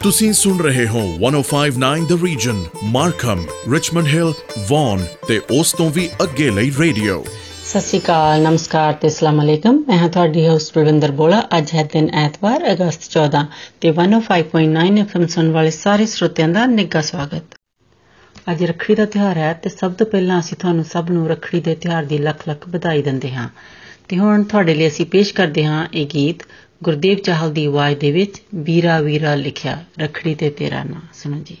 ਤੁਸੀਂ ਸੁਣ ਰਹੇ ਹੋ 1059 the region Markham Richmond Hill Vaughan ਤੇ ਉਸ ਤੋਂ ਵੀ ਅੱਗੇ ਲਈ ਰੇਡੀਓ ਸਤਿ ਸ਼੍ਰੀ ਅਕਾਲ ਨਮਸਕਾਰ ਤੇ ਅਸਲਾਮ ਅਲੈਕਮ ਮੈਂ ਹਾਂ ਤੁਹਾਡੀ ਹੋਸਟ ਪ੍ਰਵਿੰਦਰ ਬੋਲਾ ਅੱਜ ਹੈ ਦਿਨ ਐਤਵਾਰ ਅਗਸਤ 14 ਤੇ 105.9 ਐਫਐਮ ਸੁਣਨ ਵਾਲੇ ਸਾਰੇ ਸਰੋਤਿਆਂ ਦਾ ਨਿੱਘਾ ਸਵਾਗਤ ਅੱਜ ਰੱਖੜੀ ਦਾ ਤਿਉਹਾਰ ਹੈ ਤੇ ਸਭ ਤੋਂ ਪਹਿਲਾਂ ਅਸੀਂ ਤੁਹਾਨੂੰ ਸਭ ਨੂੰ ਰੱਖੜੀ ਦੇ ਤਿਉਹਾਰ ਦੀ ਲੱਖ ਲੱਖ ਵਧਾਈ ਦਿੰਦੇ ਹਾਂ ਤੇ ਹੁਣ ਤੁਹਾਡੇ ਲਈ ਅਸੀਂ ਪੇਸ਼ ਕਰਦੇ ਹਾਂ ਇਹ ਗੀਤ ਗੁਰਦੇਵ ਚਾਹਲ ਦੀ ਆਵਾਜ਼ ਦੇ ਵਿੱਚ ਵੀਰਾ ਵੀਰਾ ਲਿਖਿਆ, ਰੱਖੜੀ ਤੇ ਤੇਰਾ ਨਾਂ। ਸੁਣੋ ਜੀ।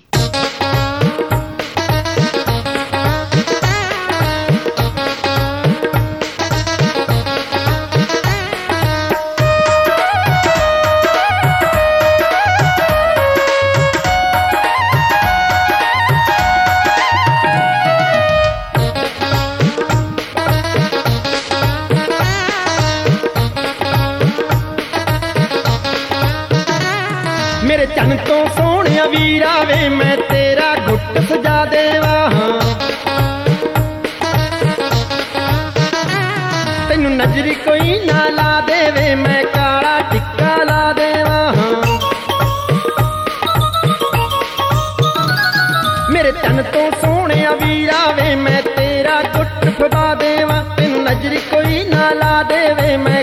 नजरी कोई ना ला देवे मैं।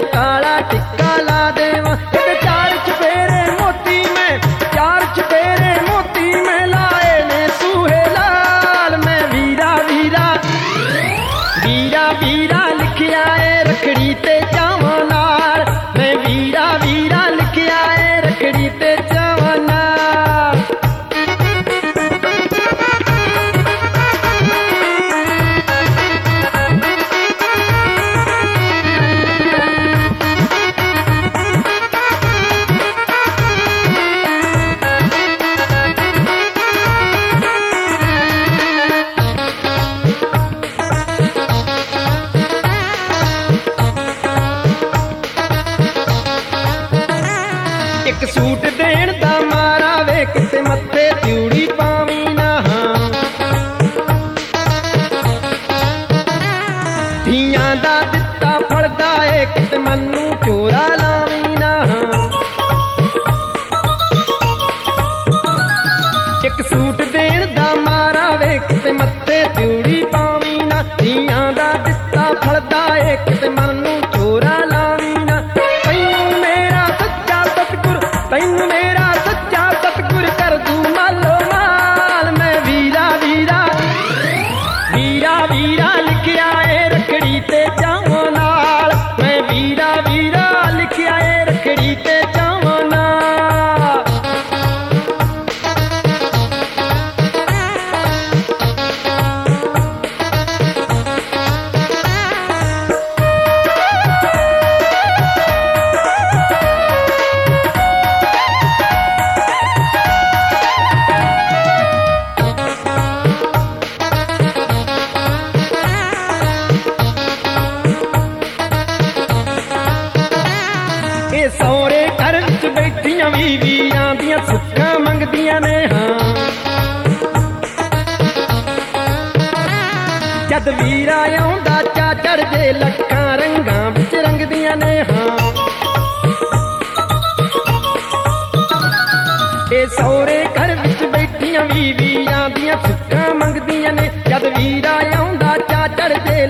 ਇਹ ਸੌਰੇ ਘਰ ਵਿੱਚ ਬੈਠੀਆਂ ਵੀ ਵੀਰਾਂ ਦੀਆਂ ਸੁੱਖਾਂ ਮੰਗਦੀਆਂ ਨੇ। ਜਦ ਵੀਰਾ ਆਉਂਦਾ ਚਾ ਚੜ ਜੇ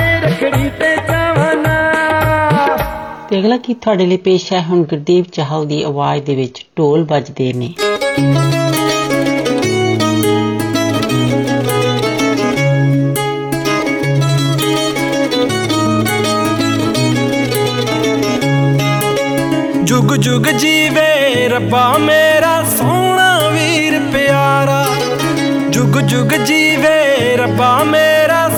ਰਖੜੀ ਤੇ ਚਾਵਨਾ। ਤੇ ਅਗਲਾ ਕੀ ਤੁਹਾਡੇ ਲਈ ਪੇਸ਼ ਹੈ। ਹੁਣ ਗੁਰਦੀਪ ਚਾਹਲ ਦੀ ਆਵਾਜ਼ ਦੇ ਵਿੱਚ ਢੋਲ ਵੱਜਦੇ ਨੇ। ਜੁਗ ਜੁਗ ਜੀਵੇ ਰੱਬਾ ਮੇਰਾ ਸੋਹਣਾ ਵੀਰ ਪਿਆਰਾ। ਜੁਗ ਜੁਗ ਜੀਵੇ ਰੱਬਾ ਮੇਰਾ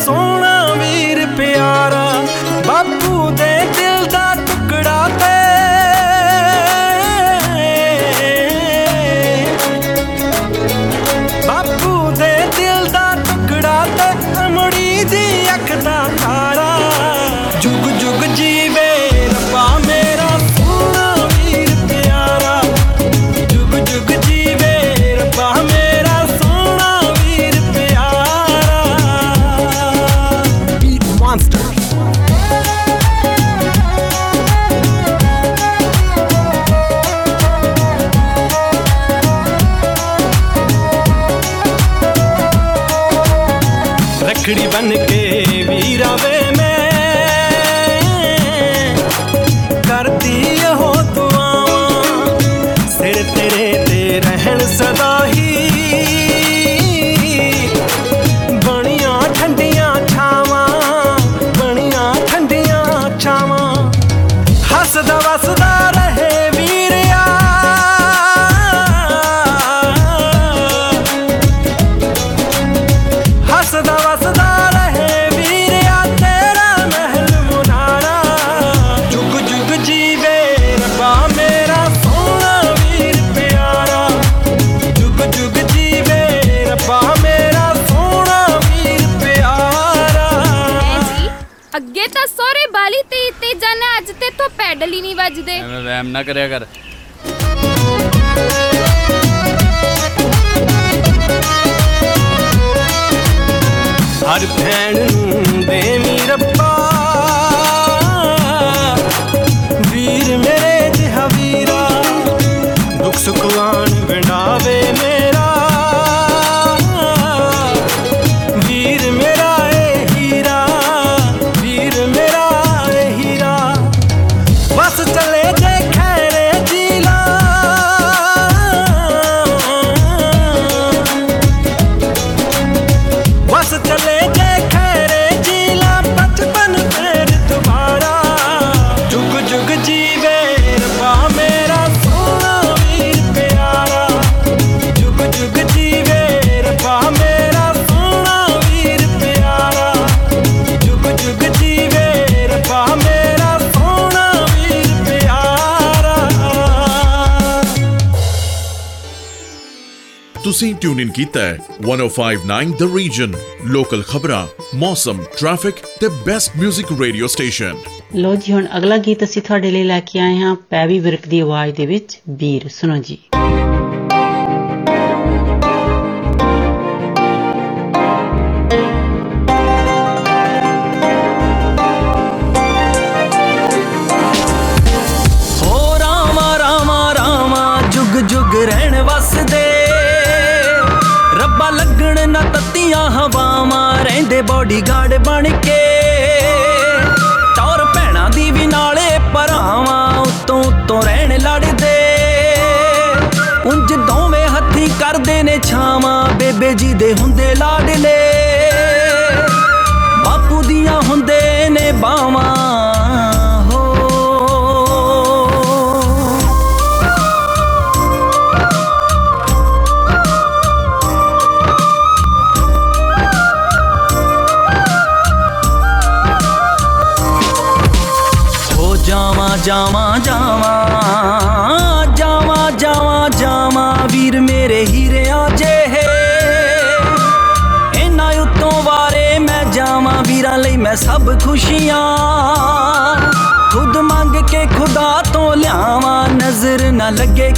ਨਹੀਂ ਵੱਜਦੇ। ਐਵੇਂ ਵਹਿਮ ਨਾ ਕਰਿਆ ਕਰ। ਹਰ ਭੈਣ ਨੂੰ ਦੇਵੀ ਰੱਬ ਤੁਸੀਂ ਟਿਊਨ ਇਨ ਕੀਤਾ ਹੈ 1059 ਦ ਰੀਜਨ ਲੋਕਲ ਖਬਰਾਂ ਮੌਸਮ ਟ੍ਰੈਫਿਕ ਤੇ ਬੈਸਟ 뮤직 ਰੇਡੀਓ ਸਟੇਸ਼ਨ ਲੋ ਜੀ, ਹੁਣ ਅਗਲਾ ਗੀਤ ਅਸੀਂ ਤੁਹਾਡੇ ਲਈ ਲੈ ਕੇ ਆਏ ਹਾਂ ਪੈਵੀ ਵਿਰਕ ਦੀ ਆਵਾਜ਼ ਦੇ ਵਿੱਚ, ਵੀਰ ਸੁਣੋ ਜੀ। ਬੋਡੀਗਾਰਡ ਬਣ ਕੇ। ਤੌਰ ਭੈਣਾ ਦੀ ਵੀ ਨਾਲੇ ਭਰਾਵਾਂ ਉਤੋਂ ਤੋਂ ਰਹਿਣ ਲੜਦੇ। ਉਂਝ ਦੋਵੇਂ ਹੱਥੀ ਕਰਦੇ ਨੇ ਛਾਵਾਂ, ਬੇਬੇ ਜੀ ਦੇ ਹੁੰਦੇ ਲਾਡਲੇ। ਬਾਪੂ ਦੀਆਂ ਹੁੰਦੇ ਨੇ ਬਾਵਾਂ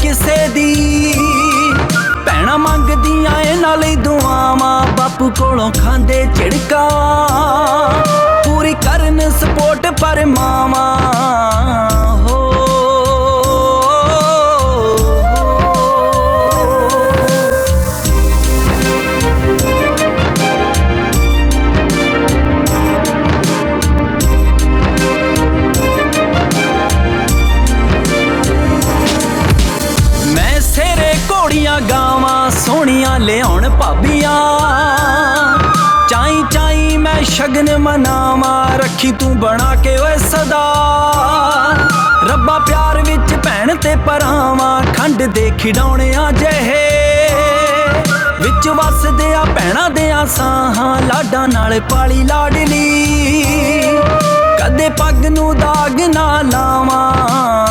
ਕਿਸੇ ਦੀ। ਭੈਣਾ ਮੰਗਦੀਆਂ ਏ ਨਾਲੇ ਦੁਆਵਾਂ, ਬਾਪੂ ਕੋਲੋਂ ਖਾਂਦੇ ਝਿੜਕਾ। ਪੂਰੀ ਕਰਨ ਸਪੋਰਟ ਪਰ ਮਾਵਾ। ਤੂੰ ਬਣਾ ਕੇ ਓਏ ਸਦਾ। ਰੱਬਾ ਪਿਆਰ ਵਿੱਚ ਭੈਣ ਤੇ ਪਰਾਵਾਂ ਖੰਡ ਦੇ ਖਿਡਾਉਣਿਆਂ ਜਹੇ। ਵਿੱਚ ਵਸਦੇ ਆ ਭੈਣਾਂ ਦੇ ਆ ਸਾਹਾਂ ਲਾਡਾਂ ਨਾਲ ਪਾਲੀ ਲਾਡਲੀ। ਕਦੇ ਪੱਗ ਨੂੰ ਦਾਗ ਨਾ ਲਾਵਾਂ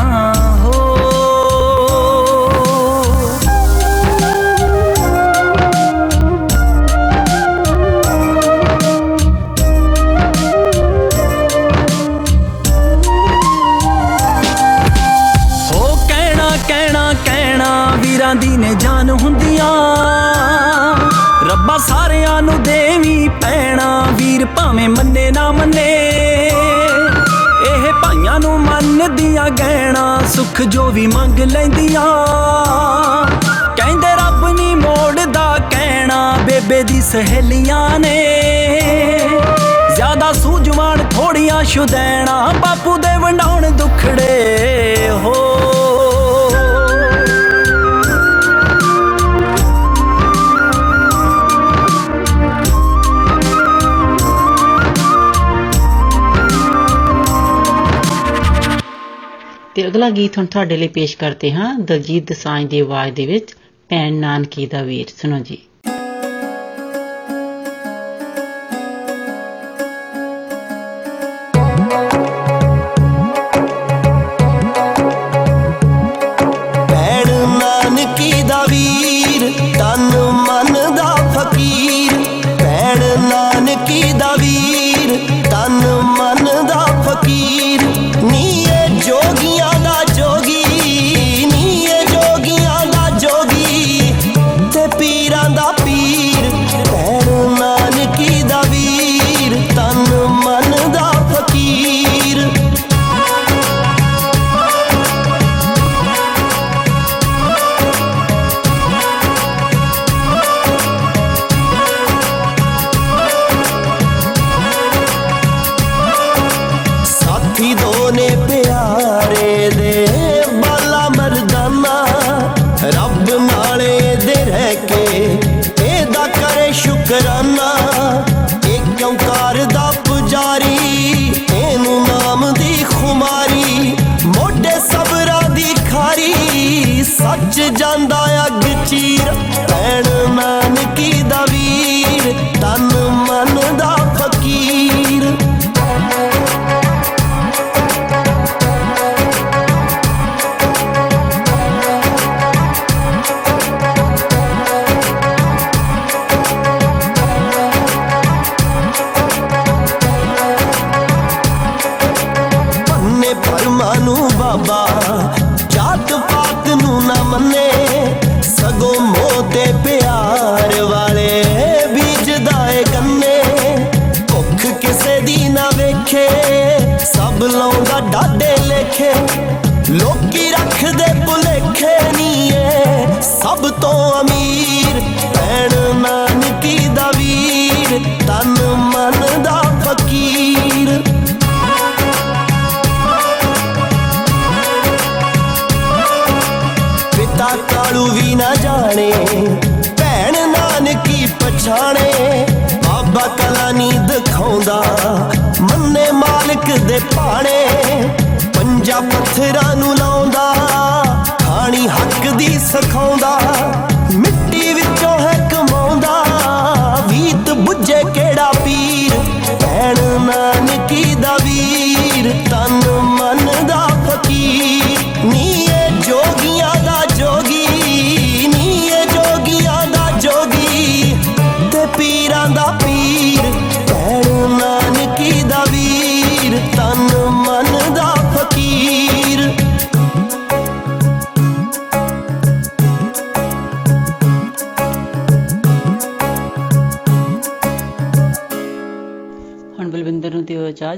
ਸੁੱਖ ਜੋ ਵੀ ਮੰਗ ਲੈਂਦੀਆਂ। ਕਹਿੰਦੇ ਰੱਬ ਨਹੀਂ ਮੋੜਦਾ ਕਹਿਣਾ, ਬੇਬੇ ਦੀ ਸਹੇਲੀਆਂ ਨੇ। ਜ਼ਿਆਦਾ ਸੂਝਵਾਨ ਥੋੜੀਆਂ ਸ਼ੁਦੈਣਾ ਬਾਪੂ ਦੇ ਵੰਡਾਉਣ ਦੁਖੜੇ ਤੇ ਅਗਲਾ ਗੀਤ ਹੁਣ ਤੁਹਾਡੇ ਲਈ ਪੇਸ਼ ਕਰਦੇ ਹਾਂ ਦਲਜੀਤ ਦਸਾਂਝ ਦੀ ਆਵਾਜ਼ ਦੇ ਵਿੱਚ, ਭੈਣ ਨਾਨਕੀ ਦਾ ਵੀਰ। ਸੁਣੋ ਜੀ।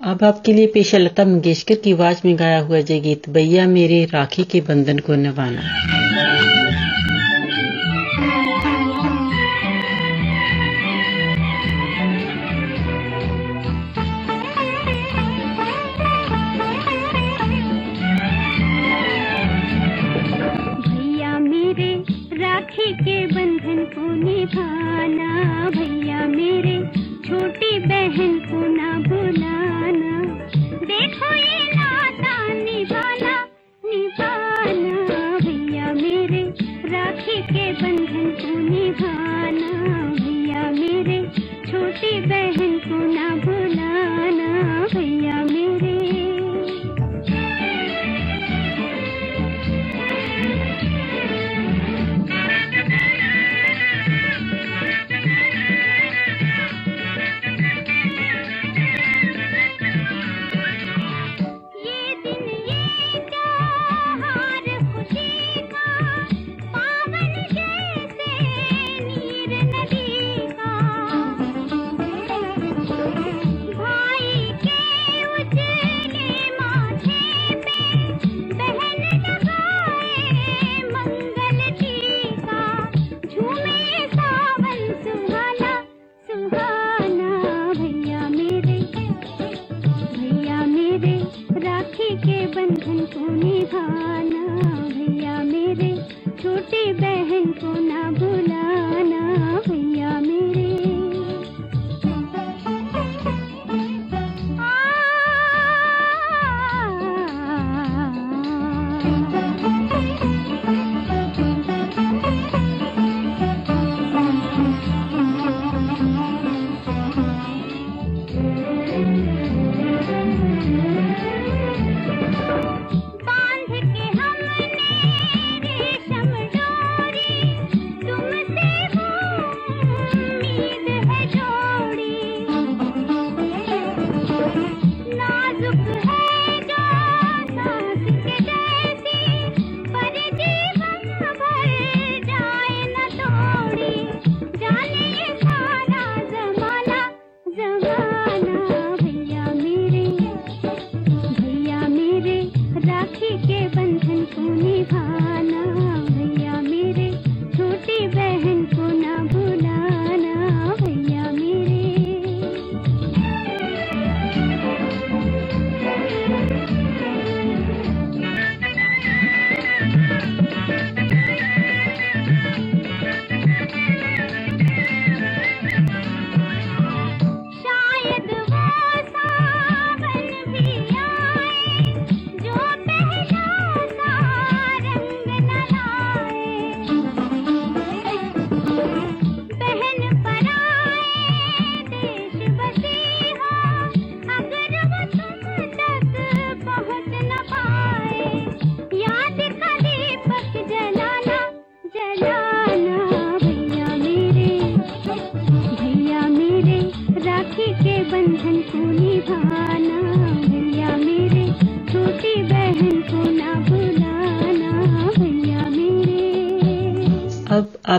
अब आपके लिए पेश है लता मंगेशकर की आवाज़ में गाया हुआ जय गीत, भैया मेरे राखी के बंधन को निभाना राखी के बंधन को निभाना, भैया मेरे छोटी बहन को ना बुलाना देखो ये नाता निभाना निभाना। भैया मेरे, राखी के बंधन को निभाना। भैया मेरे, छोटी बहन को ना भुलाना। भैया मेरे।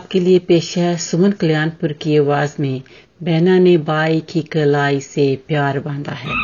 आपके लिए पेश है सुमन कल्याणपुर की आवाज़ में। बहना ने बाई की कलाई से प्यार बांधा है।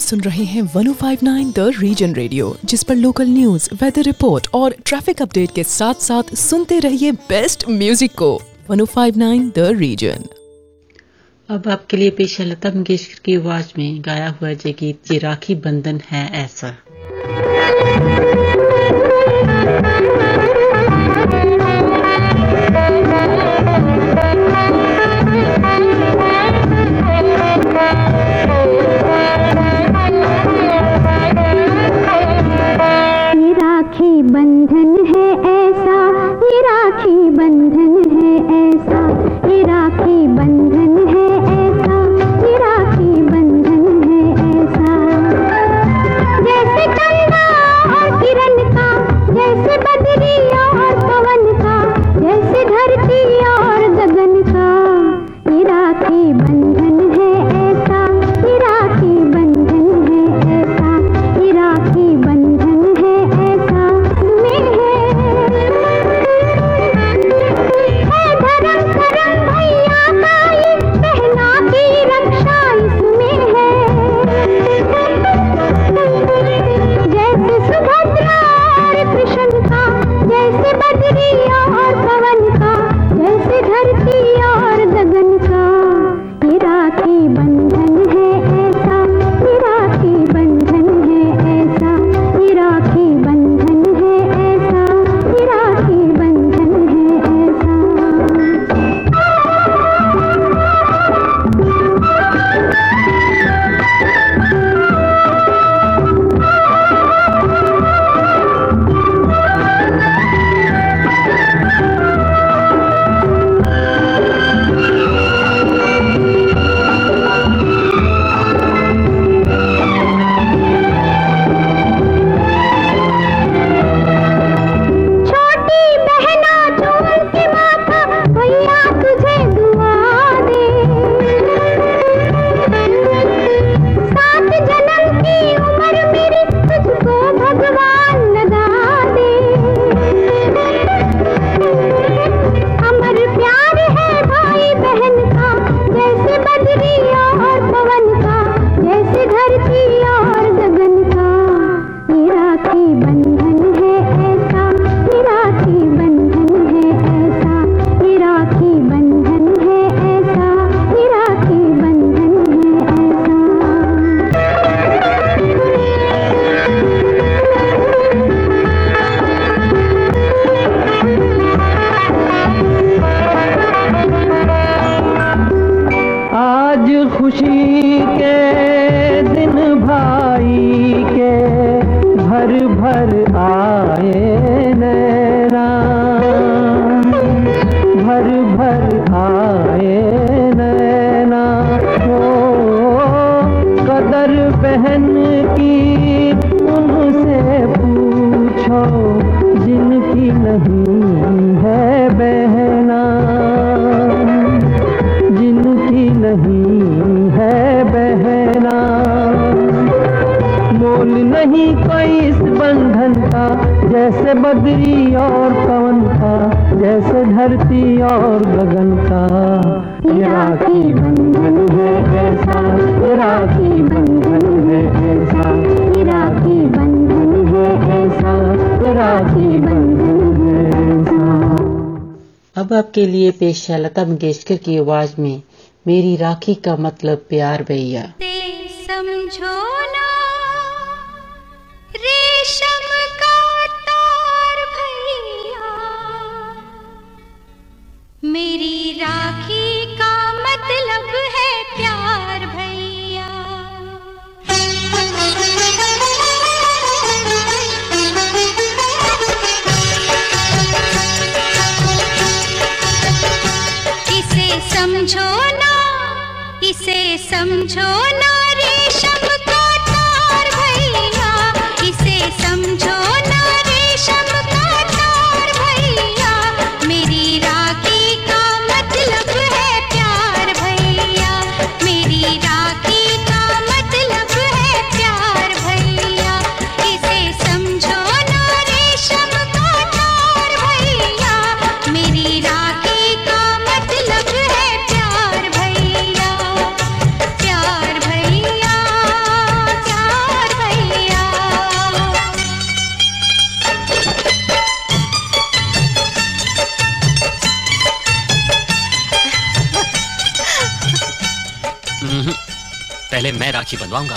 सुन रहे हैं 1059 द रीजन रेडियो जिस पर लोकल न्यूज़ वेदर रिपोर्ट और ट्रैफ़िक अपडेट के साथ साथ सुनते रहिए बेस्ट म्यूज़िक को। 1059 द रीजन अब आपके लिए पेश है लता मंगेशकर की आवाज़ में गाया हुआ जय गीत ये राखी बंधन है ऐसा। बंधन छाती और बगन का राखी बंधन है ऐसा। राखी बंधन है ऐसा। राखी बंधन है ऐसा। राखी बंधन है ऐसा। अब आपके लिए पेश है लता मंगेशकर की आवाज़ में मेरी राखी का मतलब प्यार भैया। समझो ना समझो ना रेशम पहले मैं राखी बनवाऊँगा।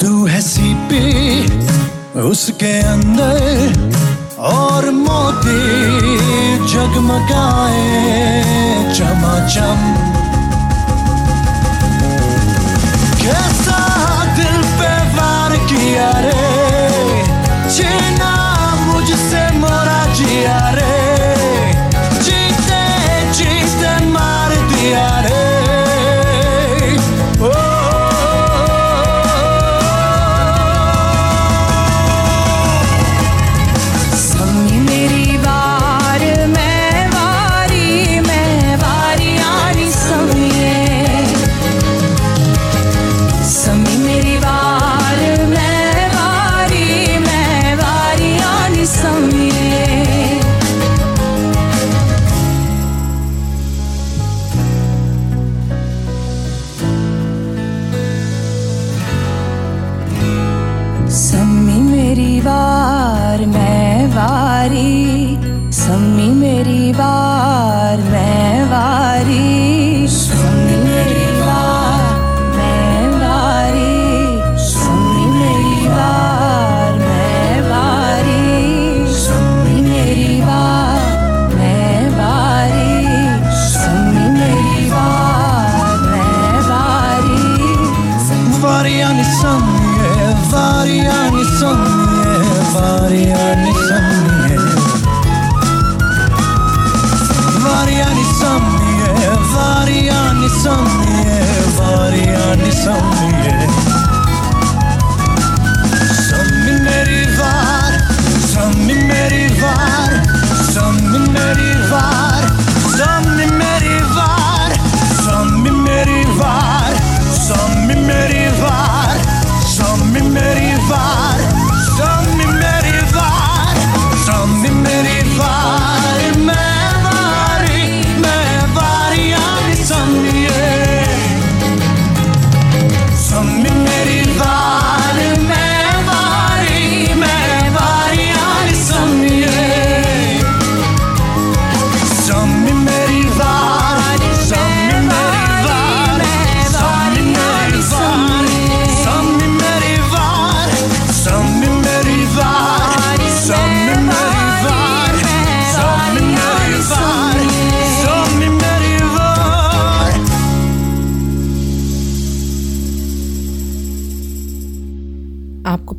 तू है सीपी उसके अंदर और मोती जगमगाए, चमाचम। कैसा दिल पे वार किया रे?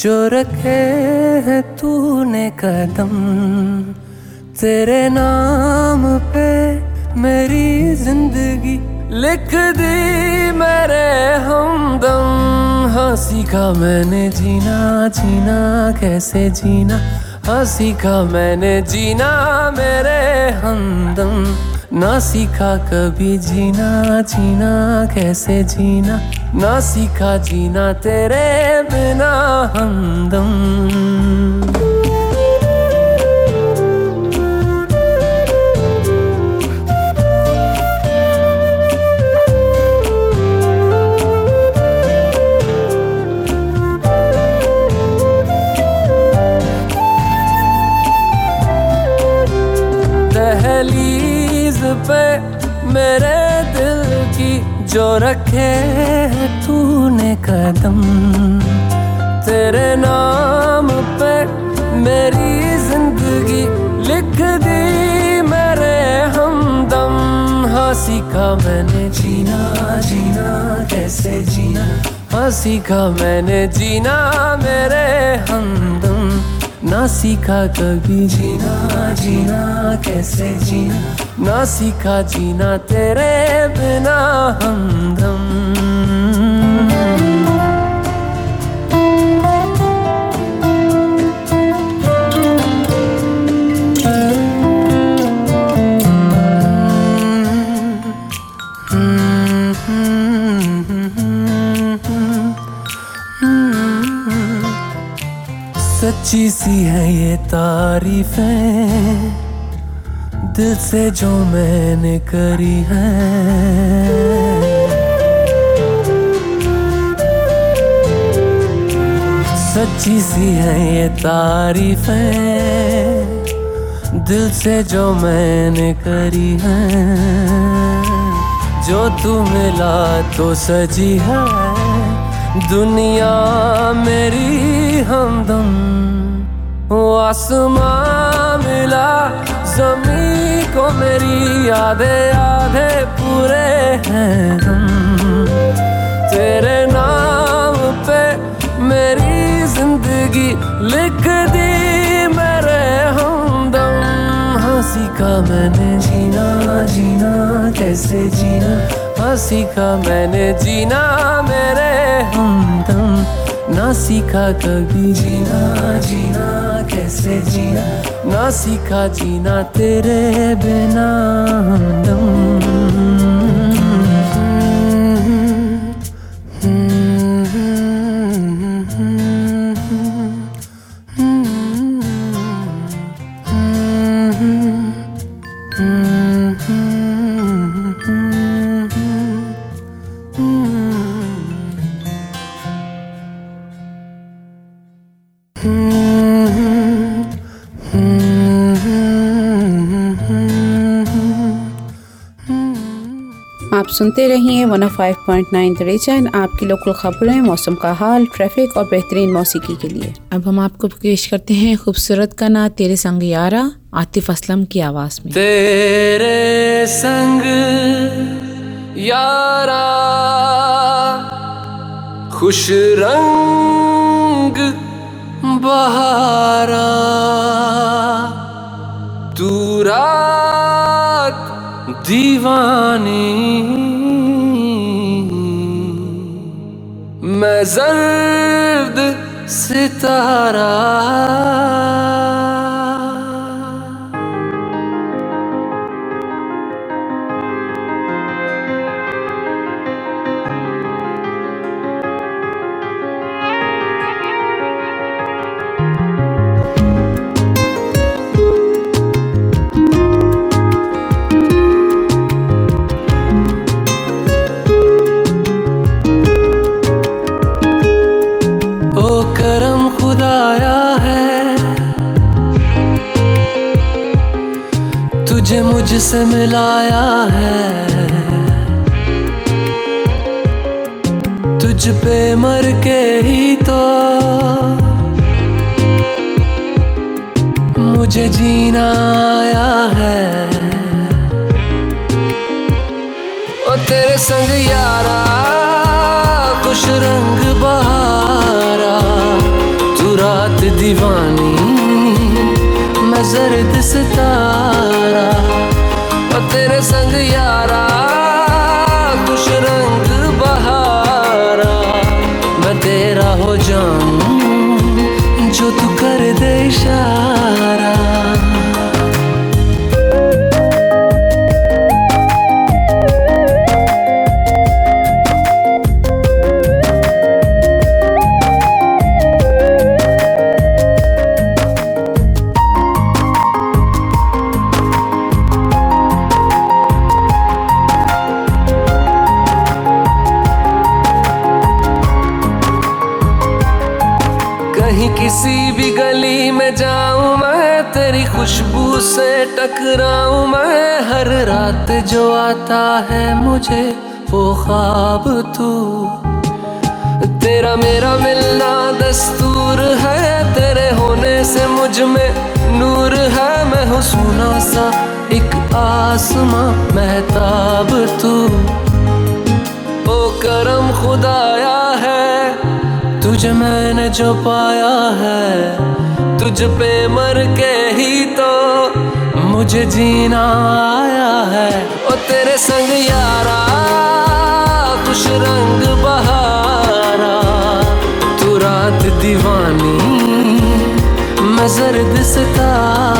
जो रखे है तूने कदम, तेरे नाम पे मेरी ज़िंदगी लिख दी मेरे हमदम। हाँ सीखा मैंने जीना जीना कैसे जीना? हाँ सीखा मैंने जीना मेरे हमदम। ना सीखा कभी जीना जीना कैसे जीना? ना सीखा जीना तेरे बिना हमदम पे मेरे दिल की जो रखे तूने कदम। तेरे नाम पे मेरी ज़िंदगी लिख दी मेरे हमदम। हाँ सीखा मैंने जीना जीना, कैसे जीना? हाँ सीखा मैंने जीना मेरे हमदम। ना सीखा कभी जीना जीना कैसे जीना? ना सीखा जीना तेरे बिना हमदम सच्ची सी है ये तारीफें। दिल से जो मैंने करी है। सच्ची सी है ये तारीफें, दिल से जो मैंने करी है। जो तू मिला तो सजी है, दुनिया मेरी हमदम आसमां मिला जमी को मेरी यादें आधे पूरे हैं हम तेरे नाम पे मेरी ज़िंदगी लिख दी, मेरे हमदम। हँसी का मैंने जीना जीना, कैसे जीना? हँसी का मैंने जीना, मेरे हमदम। ना सीखा कभी जीना जीना, कैसे जीना? ना सीखा जीना तेरे बिना सुनते रहिए one oh five 105.9 the region आपकी लोकल खबरें मौसम का हाल ट्रैफ़िक और बेहतरीन मौसीकी के लिए। अब हम आपको पेश करते हैं खूबसूरत का ना तेरे संग यारा आतिफ असलम की आवाज़ में। तेरे संग यारा खुश रंग बहारा तू रात दीवानी मैं जर्द सितारा मुझसे मिलाया तेरा मेरा मिलना दस्तूर है, तेरे होने से मुझमें नूर है। मैं हूँ सोना सा एक आसमां, महताब तू। ओ करम खुदाया है, तुझे मैंने जो पाया है। तुझ पे मर के ही तो मुझे जीना आया है। ओ तेरे संग यारा मैं जर्द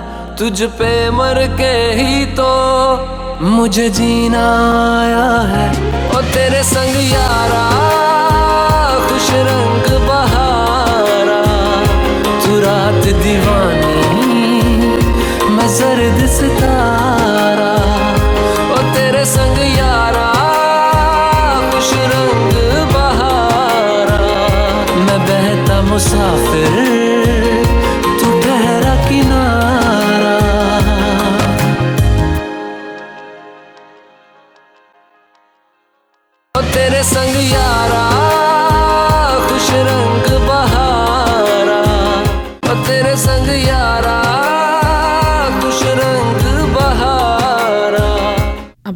तुझ पे मर के ही तो मुझे जीना आया है। और तेरे संग यारा, खुश रंग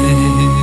रे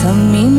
some mean